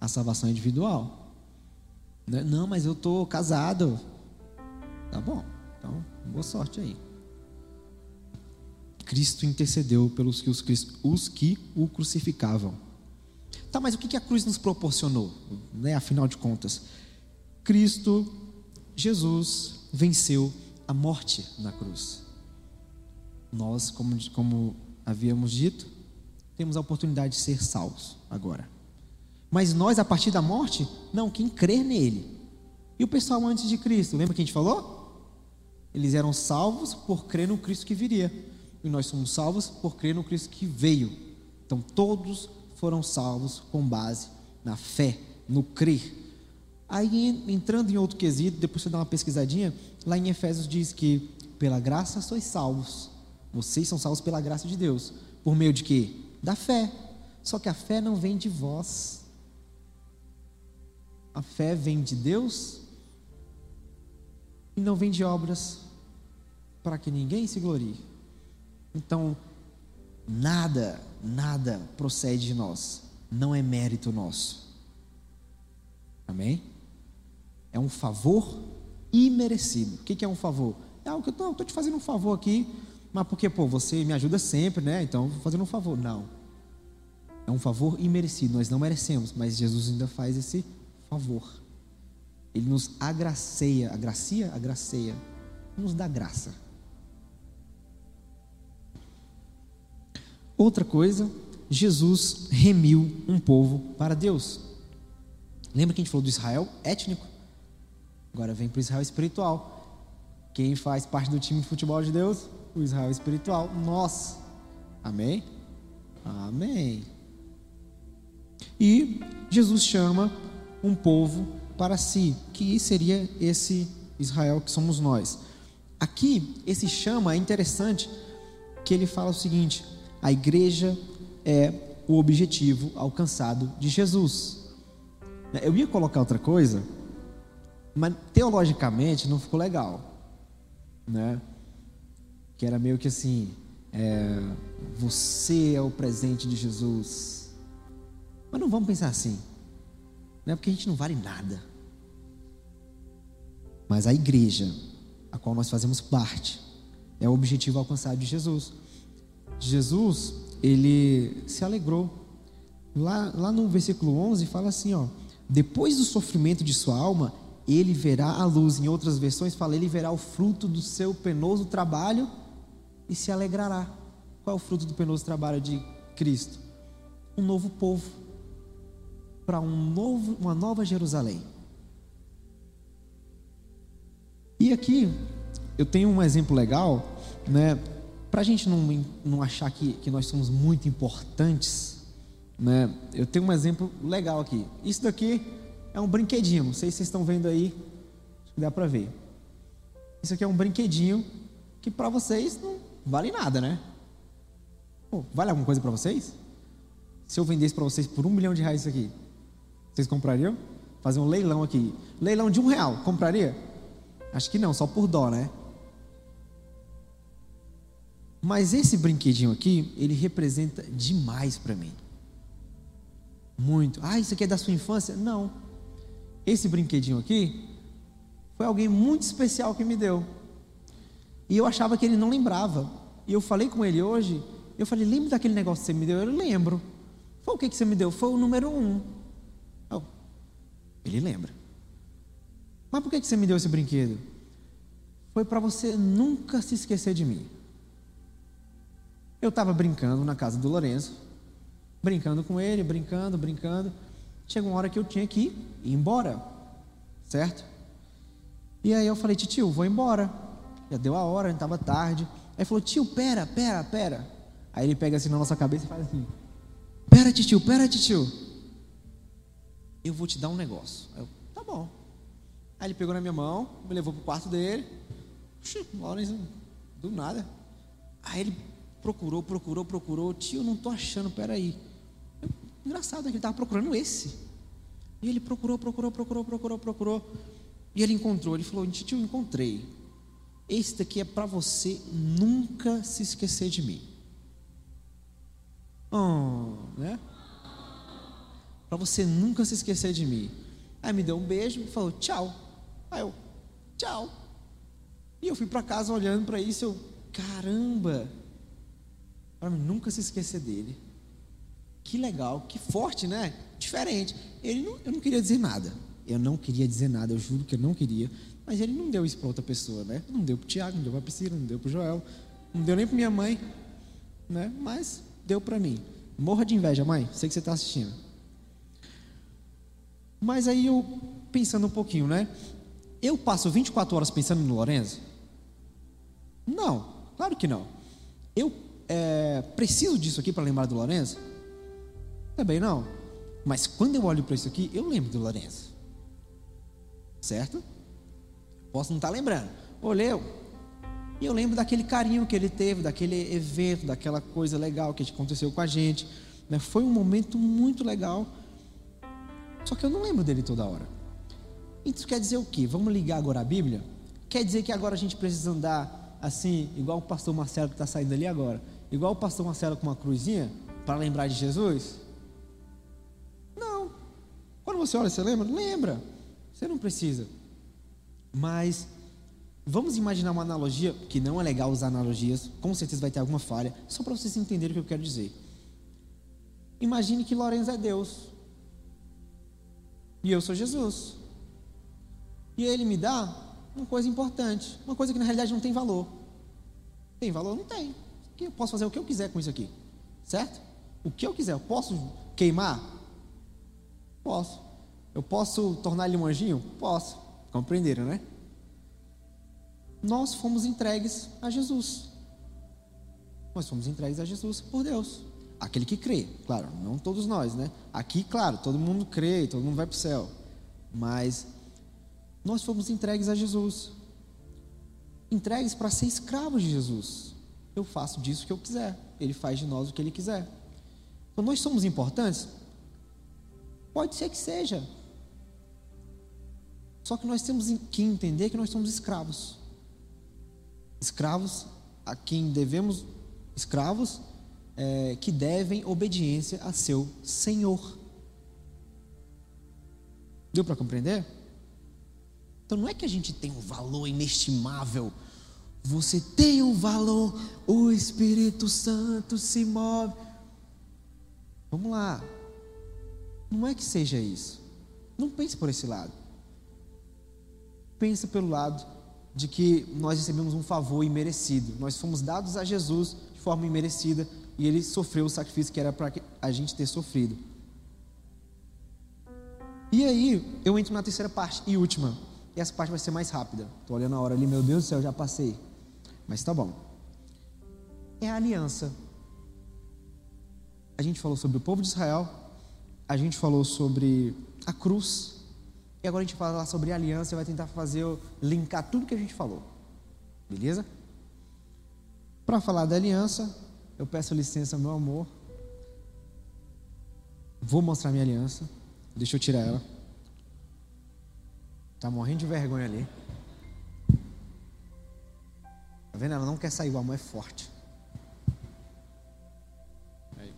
A salvação é individual. Né? Não, mas eu tô casado. Tá bom. Então, boa sorte aí. Cristo intercedeu pelos que os, os que o crucificavam. Tá, mas o que a cruz nos proporcionou? Né? Afinal de contas, Cristo, Jesus, venceu a morte na cruz. Nós, como, como havíamos dito, temos a oportunidade de ser salvos agora. Mas nós, a partir da morte, não, quem crer nele. E o pessoal antes de Cristo, lembra que a gente falou? Eles eram salvos por crer no Cristo que viria. E nós somos salvos por crer no Cristo que veio. Então todos foram salvos com base na fé, no crer. Aí, entrando em outro quesito, depois você dá uma pesquisadinha, lá em Efésios diz que pela graça sois salvos. Vocês são salvos pela graça de Deus. Por meio de quê? Da fé. Só que a fé não vem de vós. A fé vem de Deus e não vem de obras para que ninguém se glorie. Então, nada, nada procede de nós. Não é mérito nosso. Amém? É um favor imerecido. O que é um favor? É algo que eu estou te fazendo um favor aqui, mas porque, pô, você me ajuda sempre, né? Então, vou fazendo um favor. Não. É um favor imerecido. Nós não merecemos, mas Jesus ainda faz esse favor. Ele nos agraceia, agracia, agraceia, nos dá graça. Outra coisa, Jesus remiu um povo para Deus. Lembra que a gente falou do Israel étnico? Agora vem para o Israel espiritual. Quem faz parte do time de futebol de Deus? O Israel espiritual, nós. Amém? Amém. E Jesus chama um povo para si, que seria esse Israel que somos nós. Aqui, esse chama é interessante que ele fala o seguinte: a igreja é o objetivo alcançado de Jesus. Eu ia colocar outra coisa, mas teologicamente não ficou legal, né? Que era meio que assim, é, você é o presente de Jesus. Mas não vamos pensar assim, não é porque a gente não vale nada. Mas a igreja, a qual nós fazemos parte, É o objetivo alcançado de Jesus. Jesus, ele se alegrou. Lá, lá no versículo 11 fala assim, ó: Depois do sofrimento de sua alma, ele verá a luz. Em outras versões fala, ele verá o fruto do seu penoso trabalho e se alegrará. Qual é o fruto do penoso trabalho de Cristo? Um novo povo para um novo, uma nova Jerusalém. E aqui eu tenho um exemplo legal, né? Para a gente não, não achar que, que nós somos muito importantes, né? Eu tenho um exemplo legal aqui. Isso daqui é um brinquedinho. Não sei se vocês estão vendo aí, acho que dá para ver. Isso aqui é um brinquedinho que para vocês não vale nada, né? Pô, vale alguma coisa para vocês? Se eu vendesse para vocês por um milhão de reais isso aqui, vocês comprariam? Fazer um leilão aqui. Leilão de um real, compraria? Acho que não, só por dó, né? Mas esse brinquedinho aqui, ele representa demais para mim. Muito. Ah, isso aqui é da sua infância? Não. Esse brinquedinho aqui foi alguém muito especial que me deu. E eu achava que ele não lembrava. E eu falei com ele hoje, eu falei, lembra daquele negócio que você me deu? Eu lembro. Foi o que, que você me deu? Foi o número um. Ele lembra. Mas por que, você me deu esse brinquedo? Foi para você nunca se esquecer de mim. Eu estava brincando na casa do Lourenço, brincando com ele, brincando, brincando. Chegou uma hora que eu tinha que ir embora, certo? E aí eu falei, tio, vou embora. Já deu a hora, estava tarde. Aí falou, tio, pera, pera, pera. Aí ele pega assim na nossa cabeça e faz assim: Pera, tio, pera, tio. Eu vou te dar um negócio. Eu, tá bom. Aí ele pegou na minha mão, me levou pro quarto dele. Puxa, Lawrence, do nada. Aí ele procurou, procurou, procurou. Tio, não tô achando, peraí. Eu, engraçado, é ele estava procurando esse. E ele procurou, procurou, procurou, procurou, procurou. E ele encontrou. Ele falou: Tio, encontrei. Esse daqui é para você nunca se esquecer de mim. Oh, né? Para você nunca se esquecer de mim. Aí me deu um beijo e falou tchau. Aí eu, tchau. E eu fui para casa olhando para isso, eu, caramba, para nunca se esquecer dele. Que legal, que forte, né? Diferente. Ele não, eu não queria dizer nada. Eu não queria dizer nada, eu juro que eu não queria. Mas ele não deu isso para outra pessoa, né? Não deu para Tiago, não deu para Priscila, não deu para Joel, não deu nem para minha mãe, né? Mas deu para mim. Morra de inveja, mãe. Sei que você está assistindo. Mas aí eu, pensando um pouquinho, né? Eu passo 24 horas pensando no Lorenzo? Não, claro que não. Eu é, preciso disso aqui para lembrar do Lorenzo? Também não. Mas quando eu olho para isso aqui, eu lembro do Lorenzo. Certo? Posso não estar tá lembrando. Olhei, e eu lembro daquele carinho que ele teve, daquele evento, daquela coisa legal que aconteceu com a gente. Né? Foi um momento muito legal. Só que eu não lembro dele toda hora. Isso quer dizer o quê? Vamos ligar agora a Bíblia? Quer dizer que agora a gente precisa andar assim, igual o pastor Marcelo que está saindo ali agora? Igual o pastor Marcelo com uma cruzinha para lembrar de Jesus? Não. Quando você olha, você lembra? Lembra. Você não precisa. Mas Vamos imaginar uma analogia, que não é legal usar analogias, com certeza vai ter alguma falha, só para vocês entenderem o que eu quero dizer. Imagine que Lourenço é Deus. E eu sou Jesus. E ele me dá uma coisa importante, uma coisa que na realidade não tem valor. Tem valor? Não tem. Eu posso fazer o que eu quiser com isso aqui. Certo? O que eu quiser. Eu posso queimar? Posso. Eu posso tornar ele um anjinho? Posso. Compreenderam, né? nós fomos entregues a Jesus. Nós fomos entregues a Jesus por Deus. Aquele que crê, claro, não todos nós, né? Aqui, claro, todo mundo crê, todo mundo vai para o céu. Mas nós fomos entregues a Jesus. Entregues para ser escravos de Jesus. Eu faço disso o que eu quiser. Ele faz de nós o que ele quiser. Então nós somos importantes? Pode ser que seja. Só que nós temos que entender que nós somos escravos escravos a quem devemos, escravos é, que devem obediência a seu Senhor. Deu para compreender? Então não é que a gente tem um valor inestimável, Você tem um valor, o Espírito Santo se move. Vamos lá. Não é que seja isso. Não pense por esse lado. Pense pelo lado de que nós recebemos um favor imerecido. Nós fomos dados a Jesus de forma imerecida e ele sofreu o sacrifício que era para a gente ter sofrido. E aí, eu entro na terceira parte e última. E essa parte vai ser mais rápida. Estou olhando a hora ali, meu Deus do céu, já passei. Mas tá bom. É a aliança. A gente falou sobre o povo de Israel, a gente falou sobre a cruz, e agora a gente vai falar sobre a aliança e vai tentar fazer, linkar tudo que a gente falou. Beleza? Para falar da aliança, eu peço licença, meu amor. Vou mostrar minha aliança. Deixa eu tirar ela. Tá morrendo de vergonha ali. Tá vendo? Ela não quer sair, o amor é forte. Aí.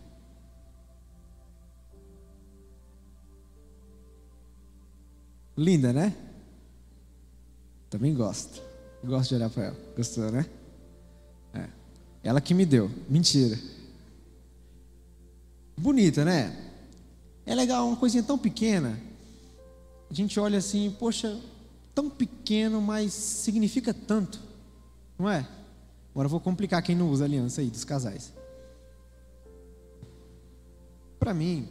Linda, né? Também gosto. Gosto de olhar para ela. Gostou, né? Ela que me deu. Mentira. Bonita, né? É legal, uma coisinha tão pequena. A gente olha assim, poxa, tão pequeno, mas significa tanto, não é? Agora eu vou complicar quem não usa aliança aí dos casais. Para mim,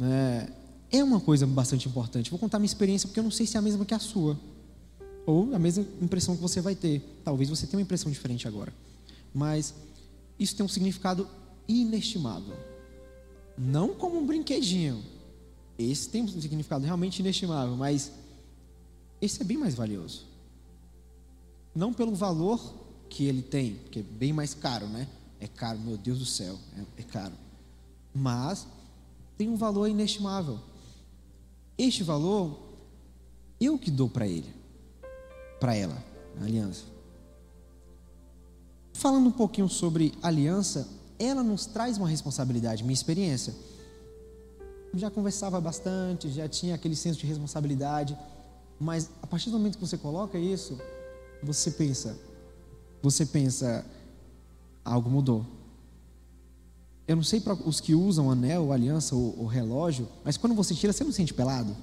é, é uma coisa bastante importante. Vou contar minha experiência porque eu não sei se é a mesma que a sua. Ou a mesma impressão que você vai ter. Talvez você tenha uma impressão diferente agora. Mas isso tem um significado inestimável. Não como um brinquedinho, esse tem um significado realmente inestimável, mas esse é bem mais valioso. Não pelo valor que ele tem, que é bem mais caro, né? É caro, meu Deus do céu, é, é caro. Mas tem um valor inestimável. Este valor, eu que dou para ele, para ela, a aliança. Falando um pouquinho sobre aliança, ela nos traz uma responsabilidade, minha experiência já conversava bastante, já tinha aquele senso de responsabilidade, mas a partir do momento que você coloca isso, você pensa, você pensa, algo mudou. Eu não sei para os que usam anel, aliança ou, ou relógio, mas quando você tira, você não sente pelado?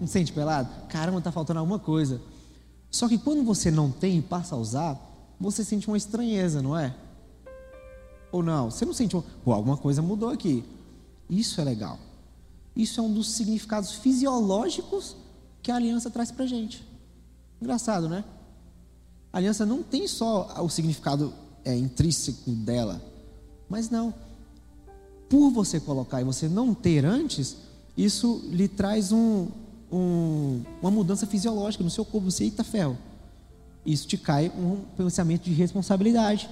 Não sente pelado? Caramba, está faltando alguma coisa. Só que quando você não tem e passa a usar, você sente uma estranheza, não é? Ou não? Você não sente, pô, alguma coisa mudou aqui. Isso é legal. Isso é um dos significados fisiológicos que a aliança traz para gente. Engraçado, né? A aliança não tem só o significado é, intrínseco dela, mas não. Por você colocar e você não ter antes, isso lhe traz um, um, uma mudança fisiológica no seu corpo. Você, eita ferro. Isso te cai um pensamento de responsabilidade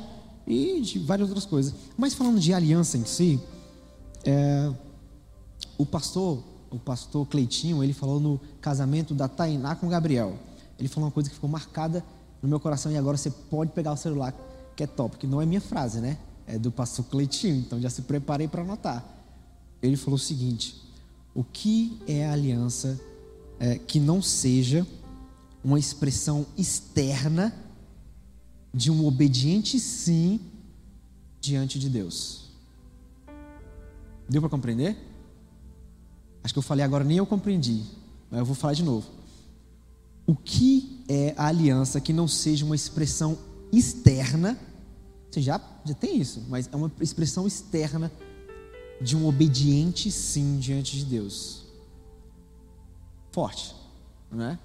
e de várias outras coisas. Mas falando de aliança em si, é, o pastor, o pastor Cleitinho, ele falou no casamento da Tainá com Gabriel. Ele falou uma coisa que ficou marcada no meu coração e agora você pode pegar o celular, que é top, que não é minha frase, né? É do pastor Cleitinho, então já se preparei para anotar. Ele falou o seguinte: o que é aliança é, que não seja uma expressão externa de um obediente sim diante de Deus? Deu para compreender? Acho que eu falei agora, nem eu compreendi, mas eu vou falar de novo. O que é a aliança que não seja uma expressão externa? Você já, já tem isso, mas é uma expressão externa de um obediente sim diante de Deus. Forte, não é?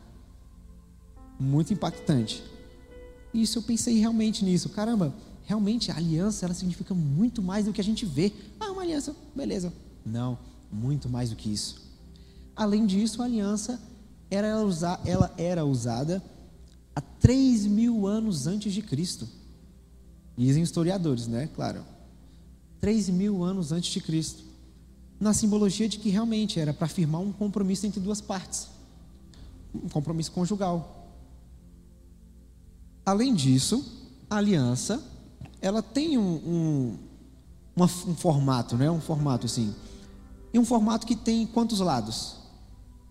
Muito impactante. Isso eu pensei realmente nisso. Caramba, realmente a aliança ela significa muito mais do que a gente vê. Ah, uma aliança, beleza. Não, muito mais do que isso. Além disso, a aliança era, ela era usada há 3 mil anos antes de Cristo. Dizem historiadores, né? Claro. 3 mil anos antes de Cristo. Na simbologia de que realmente era para firmar um compromisso entre duas partes. Um compromisso conjugal. Além disso, a aliança ela tem um, um, uma, um formato, né? Um formato assim. E um formato que tem quantos lados?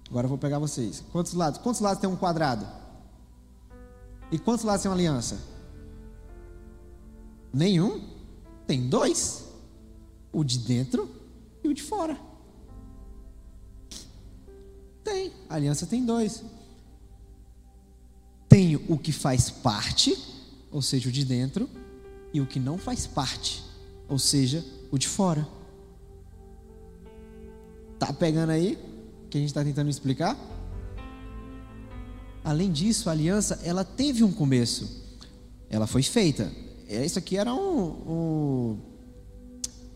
Agora eu vou pegar vocês. Quantos lados? Quantos lados tem um quadrado? E quantos lados tem uma aliança? Nenhum. Tem dois: o de dentro e o de fora. Tem, a aliança tem dois. Tem o que faz parte, ou seja, o de dentro, e o que não faz parte, ou seja, o de fora. Tá pegando aí que a gente está tentando explicar? Além disso, a aliança ela teve um começo. Ela foi feita. É, isso aqui era um, um,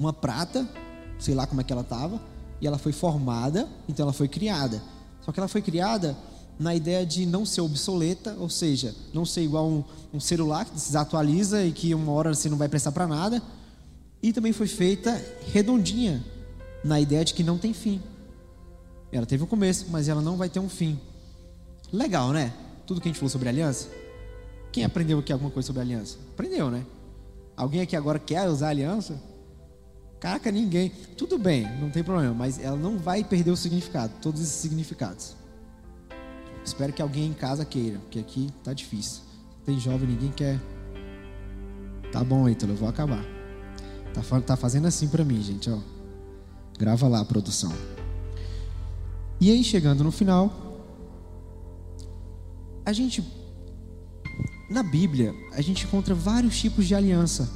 uma prata, sei lá como é que ela estava, e ela foi formada, então ela foi criada. Só que ela foi criada na ideia de não ser obsoleta, ou seja, não ser igual um, um celular que se desatualiza e que uma hora você não vai prestar para nada. E também foi feita redondinha, na ideia de que não tem fim. Ela teve um começo, mas ela não vai ter um fim. Legal, né? Tudo que a gente falou sobre aliança. Quem aprendeu aqui alguma coisa sobre aliança? Aprendeu, né? Alguém aqui agora quer usar aliança? Caraca, ninguém. Tudo bem, não tem problema, mas ela não vai perder o significado, todos esses significados. Espero que alguém em casa queira, porque aqui tá difícil. Tem jovem, ninguém quer. Tá bom, Ítalo, eu vou acabar. Tá, tá fazendo assim para mim, gente, ó. Grava lá a produção. E aí, chegando no final, a gente na Bíblia, a gente encontra vários tipos de aliança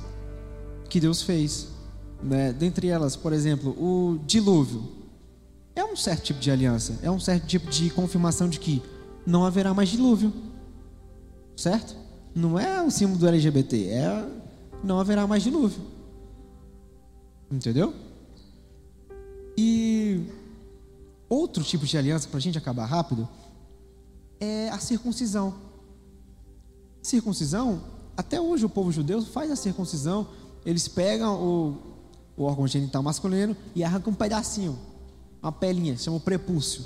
que Deus fez. Né? Dentre elas, por exemplo, o dilúvio. É um certo tipo de aliança, é um certo tipo de confirmação de que não haverá mais dilúvio. Certo? Não é o símbolo do LGBT, é não haverá mais dilúvio. Entendeu? E outro tipo de aliança, para a gente acabar rápido, é a circuncisão. Circuncisão, até hoje o povo judeu faz a circuncisão, eles pegam o, o órgão genital masculino e arrancam um pedacinho, uma pelinha, chama o prepúcio.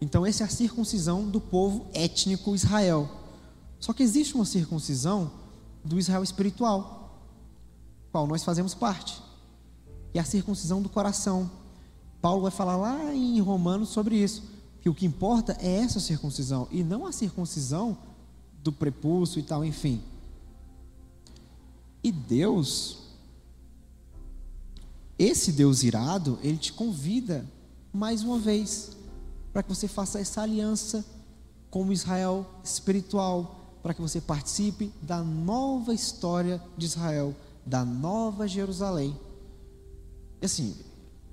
Então, essa é a circuncisão do povo étnico Israel. Só que existe uma circuncisão do Israel espiritual, qual nós fazemos parte. E a circuncisão do coração. Paulo vai falar lá em Romanos sobre isso, que o que importa é essa circuncisão e não a circuncisão do prepúcio e tal, enfim. E Deus, esse Deus irado, ele te convida mais uma vez para que você faça essa aliança com o Israel espiritual, para que você participe da nova história de Israel, da nova Jerusalém. E assim,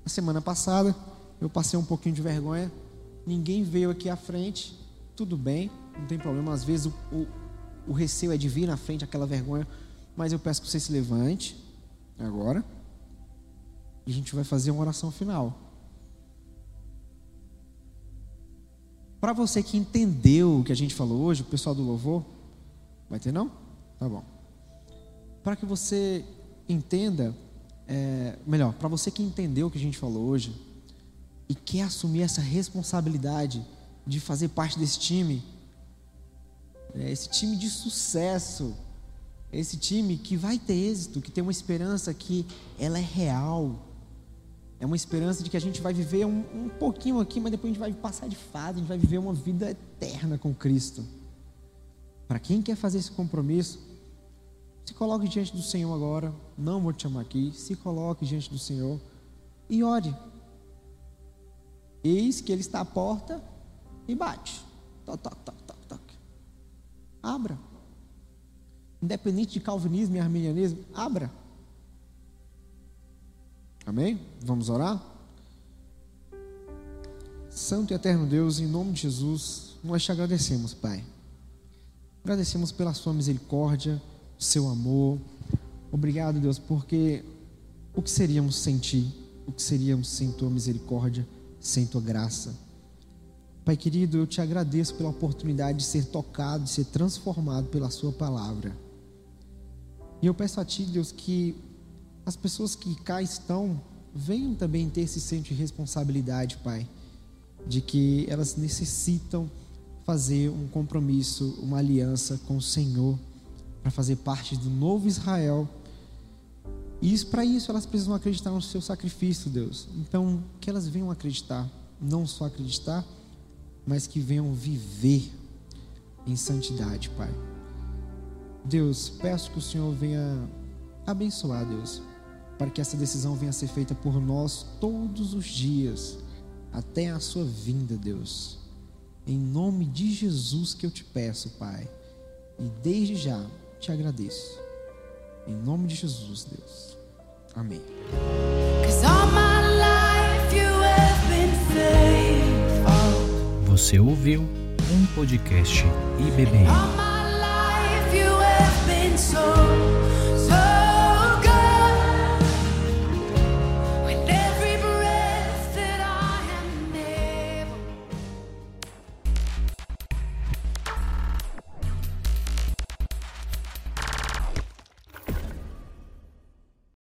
na semana passada eu passei um pouquinho de vergonha, ninguém veio aqui à frente, tudo bem, não tem problema. Às vezes o, o, o receio é de vir na frente, aquela vergonha. Mas eu peço que você se levante agora. E a gente vai fazer uma oração final. Para você que entendeu o que a gente falou hoje, o pessoal do louvor, vai ter não? Tá bom. Para que você entenda, é, melhor, para você que entendeu o que a gente falou hoje e quer assumir essa responsabilidade de fazer parte desse time, é esse time de sucesso, esse time que vai ter êxito, que tem uma esperança que ela é real. É uma esperança de que a gente vai viver um, um pouquinho aqui, mas depois a gente vai passar de fase, a gente vai viver uma vida eterna com Cristo. Para quem quer fazer esse compromisso, se coloque diante do Senhor agora. Não vou te chamar aqui. Se coloque diante do Senhor e ore. Eis que Ele está à porta e bate. Toc, toc, toc. Abra. Independente de calvinismo e arminianismo, abra. Amém? Vamos orar? Santo e eterno Deus, em nome de Jesus, nós te agradecemos, Pai. Agradecemos pela Sua misericórdia, Seu amor. Obrigado, Deus, porque o que seríamos sem Ti? O que seríamos sem Tua misericórdia, sem Tua graça? Pai querido, eu te agradeço pela oportunidade de ser tocado, de ser transformado pela Sua palavra. E eu peço a Ti, Deus, que as pessoas que cá estão venham também ter esse senso de responsabilidade, Pai, de que elas necessitam fazer um compromisso, uma aliança com o Senhor, para fazer parte do novo Israel. E para isso elas precisam acreditar no seu sacrifício, Deus. Então, que elas venham acreditar, não só acreditar, mas que venham viver em santidade, Pai. Deus, peço que o Senhor venha abençoar, Deus, para que essa decisão venha a ser feita por nós todos os dias, até a sua vinda, Deus. Em nome de Jesus que eu te peço, Pai, e desde já te agradeço. Em nome de Jesus, Deus. Amém. Você ouviu um podcast IBBM.